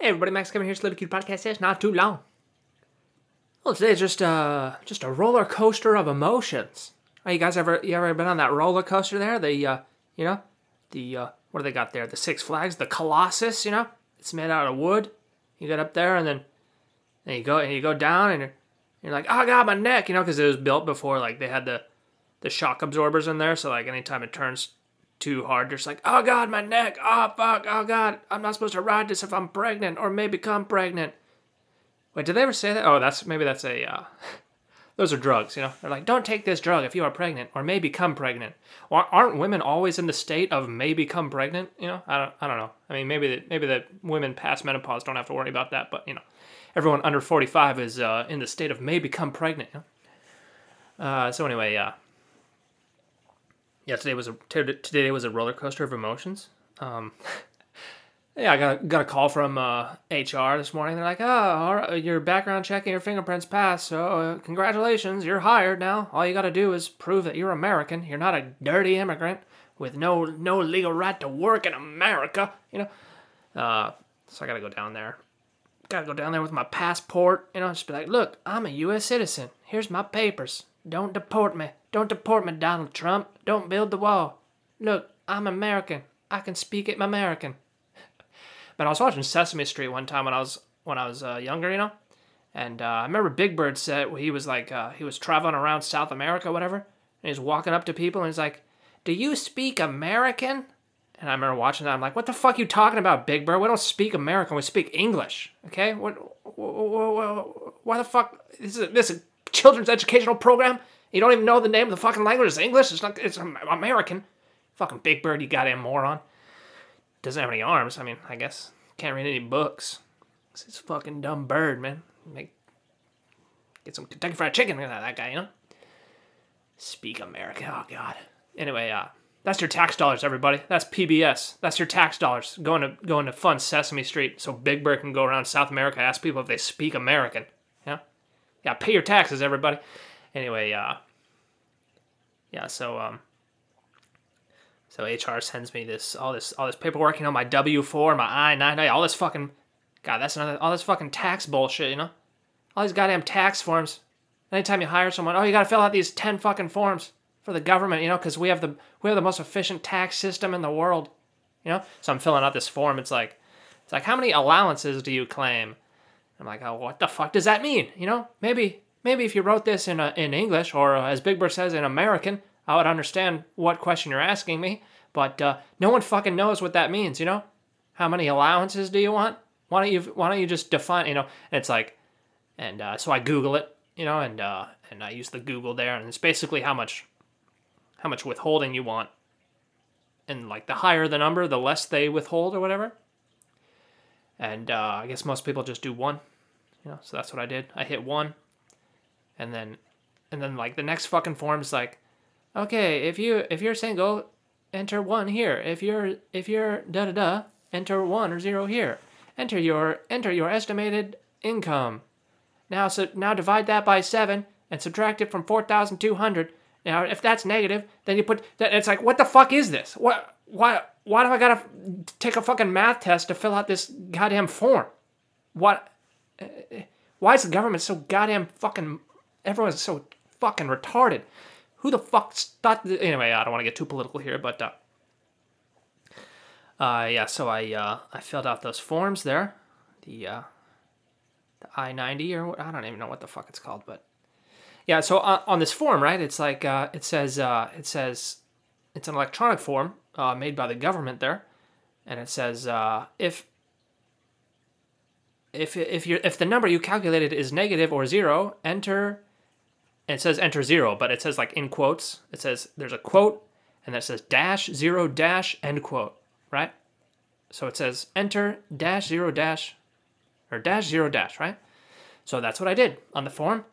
Hey everybody, Max coming here, Little Cute Podcast. It's not too long. Well, today's just uh just a roller coaster of emotions. Oh, you guys ever you ever been on that roller coaster there? The uh you know the uh what do they got there? The Six Flags, the Colossus. You know, it's made out of wood. You get up there and then and you go and you go down and you're, you're like, oh god, my neck. You know, because it was built before like they had the the shock absorbers in there, so like anytime it turns too hard. Just like, oh god, my neck. Oh fuck. Oh god, I'm not supposed to ride this if I'm pregnant or may become pregnant. Wait, did they ever say that? Oh, that's maybe that's a. Uh, those are drugs, you know. They're like, don't take this drug if you are pregnant or may become pregnant. Well, aren't women always in the state of may become pregnant? You know, I don't. I don't know. I mean, maybe the, maybe the women past menopause don't have to worry about that, but you know, everyone under 45 is uh, in the state of may become pregnant. You know? uh, so anyway, yeah. Uh, yeah, today was a today was a roller coaster of emotions. Um, yeah, I got a, got a call from uh, HR this morning. They're like, "Oh, your background check and your fingerprints passed. So uh, congratulations, you're hired now. All you got to do is prove that you're American. You're not a dirty immigrant with no no legal right to work in America. You know." Uh, so I got to go down there. Got to go down there with my passport. You know, just be like, "Look, I'm a U.S. citizen. Here's my papers. Don't deport me." Don't deport me, Donald Trump. Don't build the wall. Look, I'm American. I can speak it American. but I was watching Sesame Street one time when I was when I was uh, younger, you know, and uh, I remember Big Bird said he was like uh, he was traveling around South America, whatever, and he's walking up to people and he's like, "Do you speak American?" And I remember watching that. I'm like, "What the fuck you talking about, Big Bird? We don't speak American. We speak English. Okay? What? Why the fuck? This is this is children's educational program." You don't even know the name of the fucking language. It's English. It's not. It's American. Fucking Big Bird, you goddamn moron. Doesn't have any arms. I mean, I guess can't read any books. It's a fucking dumb bird, man. Make get some Kentucky Fried Chicken out of that guy, you know. Speak American. Oh God. Anyway, uh, that's your tax dollars, everybody. That's PBS. That's your tax dollars going to going to fund Sesame Street, so Big Bird can go around South America ask people if they speak American. Yeah. Pay your taxes, everybody anyway, uh, yeah, so um, so HR sends me this all this all this paperwork, you know, my W four, my I nine, all this fucking, God, that's another all this fucking tax bullshit, you know, all these goddamn tax forms. Anytime you hire someone, oh, you got to fill out these ten fucking forms for the government, you know, because we have the we have the most efficient tax system in the world, you know. So I'm filling out this form. It's like, it's like, how many allowances do you claim? I'm like, oh, what the fuck does that mean? You know, maybe Maybe if you wrote this in, a, in English, or uh, as Big Bird says, in American, I would understand what question you're asking me. But uh, no one fucking knows what that means, you know? How many allowances do you want? Why don't you Why don't you just define? You know, and it's like, and uh, so I Google it, you know, and uh, and I use the Google there, and it's basically how much, how much withholding you want, and like the higher the number, the less they withhold or whatever. And uh, I guess most people just do one, you know. So that's what I did. I hit one, and then and then like the next fucking form is like okay if you if you're single enter one here if you're if you're da da da enter one or zero here enter your enter your estimated income now so now divide that by seven and subtract it from 4200 now if that's negative then you put that it's like what the fuck is this what why why do i gotta take a fucking math test to fill out this goddamn form what why is the government so goddamn fucking everyone's so fucking retarded. Who the fuck thought? Th- anyway, I don't want to get too political here, but uh, uh, yeah. So I uh, I filled out those forms there, the uh, the I ninety or I don't even know what the fuck it's called, but yeah. So on, uh, on this form, right? It's like uh, it says uh, it says it's an electronic form uh, made by the government there, and it says uh, if if if you if the number you calculated is negative or zero, enter it says enter zero, but it says like in quotes. It says there's a quote and that says dash zero dash end quote, right? So it says enter dash zero dash or dash zero dash, right? So that's what I did on the form.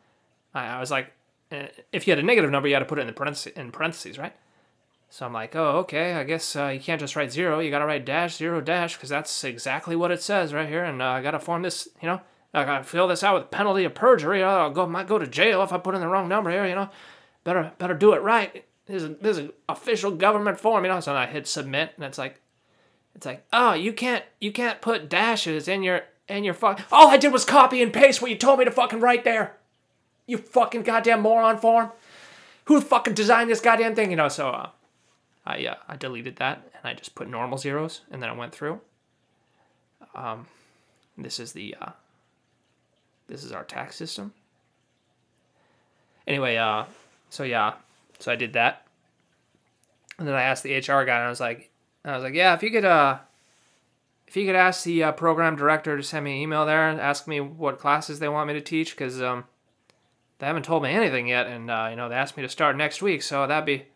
I, I was like, eh, if you had a negative number, you had to put it in the parentheses, in parentheses, right? So I'm like, oh, okay, I guess uh, you can't just write zero. You got to write dash zero dash because that's exactly what it says right here. And uh, I got to form this, you know, I gotta fill this out with penalty of perjury. I'll go might go to jail if I put in the wrong number here. You know, better better do it right. This is this is an official government form. You know, so I hit submit, and it's like, it's like, oh, you can't you can't put dashes in your and you're fuck. All I did was copy and paste what you told me to fucking write there. You fucking goddamn moron form. Who fucking designed this goddamn thing? You know, so uh, I uh, I deleted that and I just put normal zeros and then I went through. Um, this is the uh, this is our tax system. Anyway, uh, so yeah, so I did that, and then I asked the HR guy, and I was like, I was like, yeah, if you could uh, if you could ask the uh, program director to send me an email there and ask me what classes they want me to teach, because um, they haven't told me anything yet, and uh, you know they asked me to start next week, so that'd be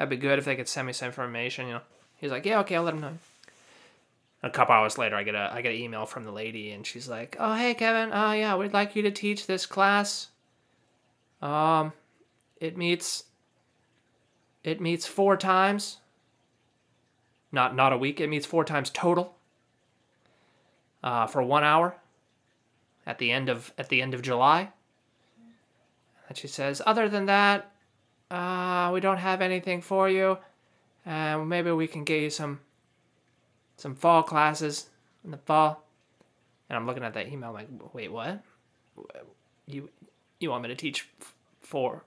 that'd be good if they could send me some information. You know, he's like, yeah, okay, I'll let him know. A couple hours later, I get a I get an email from the lady, and she's like, "Oh, hey, Kevin. Oh, yeah, we'd like you to teach this class. Um, it meets. It meets four times. Not not a week. It meets four times total. Uh, for one hour. At the end of at the end of July. And she says, other than that, uh, we don't have anything for you. Uh, maybe we can get you some some fall classes in the fall. And I'm looking at that email like, wait, what? You you want me to teach four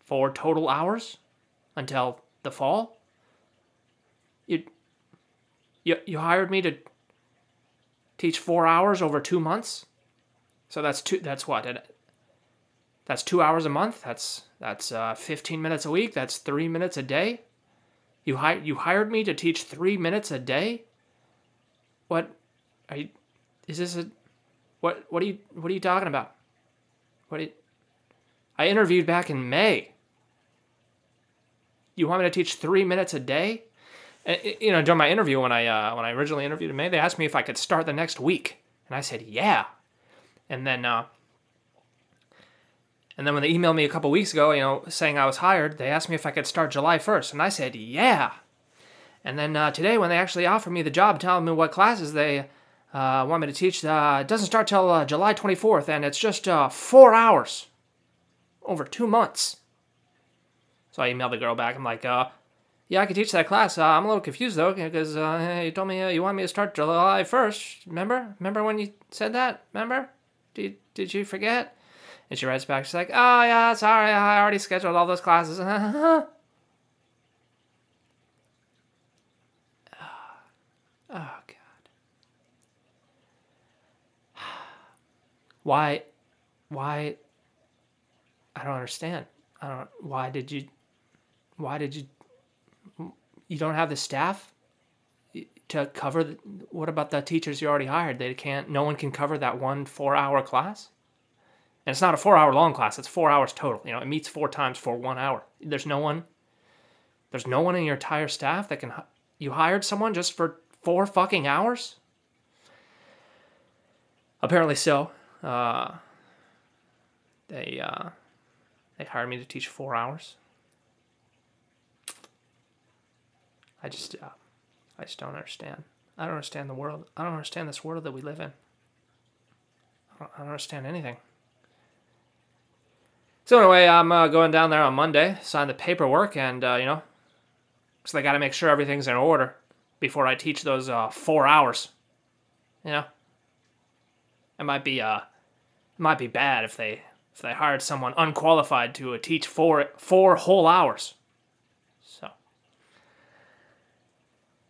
four total hours until the fall? You you you hired me to teach four hours over two months. So that's two. That's what. That's two hours a month. That's that's uh, 15 minutes a week. That's three minutes a day. You hired you hired me to teach three minutes a day. What? Are you? Is this a? What? What are you? What are you talking about? What? You, I interviewed back in May. You want me to teach three minutes a day? And, you know, during my interview when I uh, when I originally interviewed in May, they asked me if I could start the next week, and I said yeah. And then uh, and then when they emailed me a couple weeks ago, you know, saying I was hired, they asked me if I could start July 1st, and I said, yeah. And then uh, today, when they actually offered me the job, telling me what classes they uh, want me to teach, uh, it doesn't start till uh, July 24th, and it's just uh, four hours over two months. So I emailed the girl back. I'm like, uh, yeah, I could teach that class. I'm a little confused though, because you told me you want me to start July 1st. Remember? Remember when you said that? Remember? Did, did you forget? And she writes back, she's like, oh, yeah, sorry, I already scheduled all those classes. Uh, oh, God. Why, why, I don't understand. I don't, why did you, why did you, you don't have the staff to cover, the, what about the teachers you already hired? They can't, no one can cover that one four hour class? And it's not a four hour long class, it's four hours total. You know, it meets four times for one hour. There's no one, there's no one in your entire staff that can, you hired someone just for four fucking hours? Apparently so. Uh, they, uh, they hired me to teach four hours. I just, uh, I just don't understand. I don't understand the world. I don't understand this world that we live in. I don't, I don't understand anything. So anyway, I'm uh, going down there on Monday, sign the paperwork, and uh, you know, so they got to make sure everything's in order before I teach those uh, four hours. You know, it might be uh, it might be bad if they if they hired someone unqualified to uh, teach four four whole hours. So.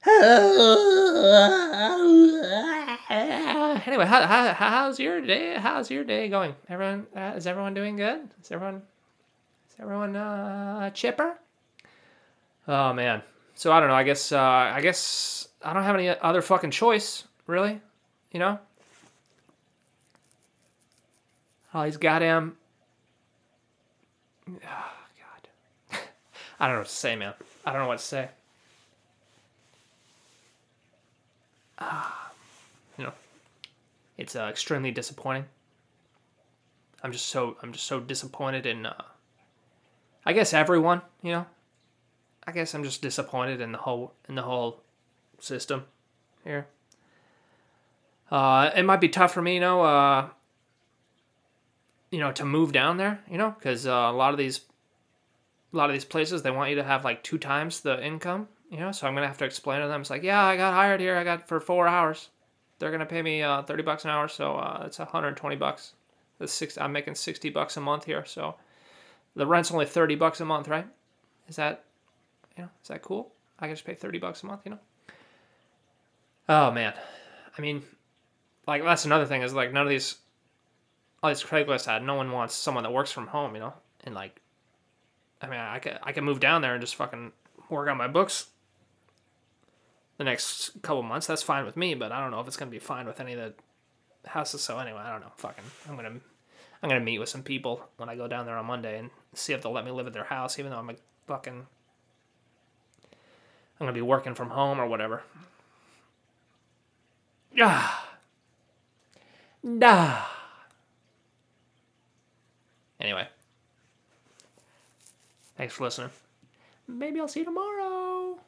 anyway, how, how, how's your day? How's your day going? Everyone, uh, is everyone doing good? Is everyone, is everyone uh, chipper? Oh man. So I don't know. I guess uh, I guess I don't have any other fucking choice, really. You know. All these goddamn. Oh God. I don't know what to say, man. I don't know what to say. Ah it's uh, extremely disappointing. I'm just so I'm just so disappointed in, uh, I guess everyone, you know. I guess I'm just disappointed in the whole in the whole system here. Uh, it might be tough for me, you know, uh, you know, to move down there, you know, because uh, a lot of these, a lot of these places they want you to have like two times the income, you know. So I'm gonna have to explain to them. It's like, yeah, I got hired here. I got for four hours they're gonna pay me uh, thirty bucks an hour, so uh, it's hundred and twenty bucks. That's six. I'm making sixty bucks a month here, so the rent's only thirty bucks a month, right? Is that, you know, is that cool? I can just pay thirty bucks a month, you know. Oh man, I mean, like that's another thing is like none of these, all these Craigslist ad, no one wants someone that works from home, you know, and like, I mean, I could I could move down there and just fucking work on my books the next couple months. That's fine with me, but I don't know if it's gonna be fine with any of the houses. So anyway, I don't know. Fucking, I'm gonna I'm gonna meet with some people when I go down there on Monday and see if they'll let me live at their house, even though I'm a fucking I'm gonna be working from home or whatever. Ah. Nah. Anyway. Thanks for listening. Maybe I'll see you tomorrow.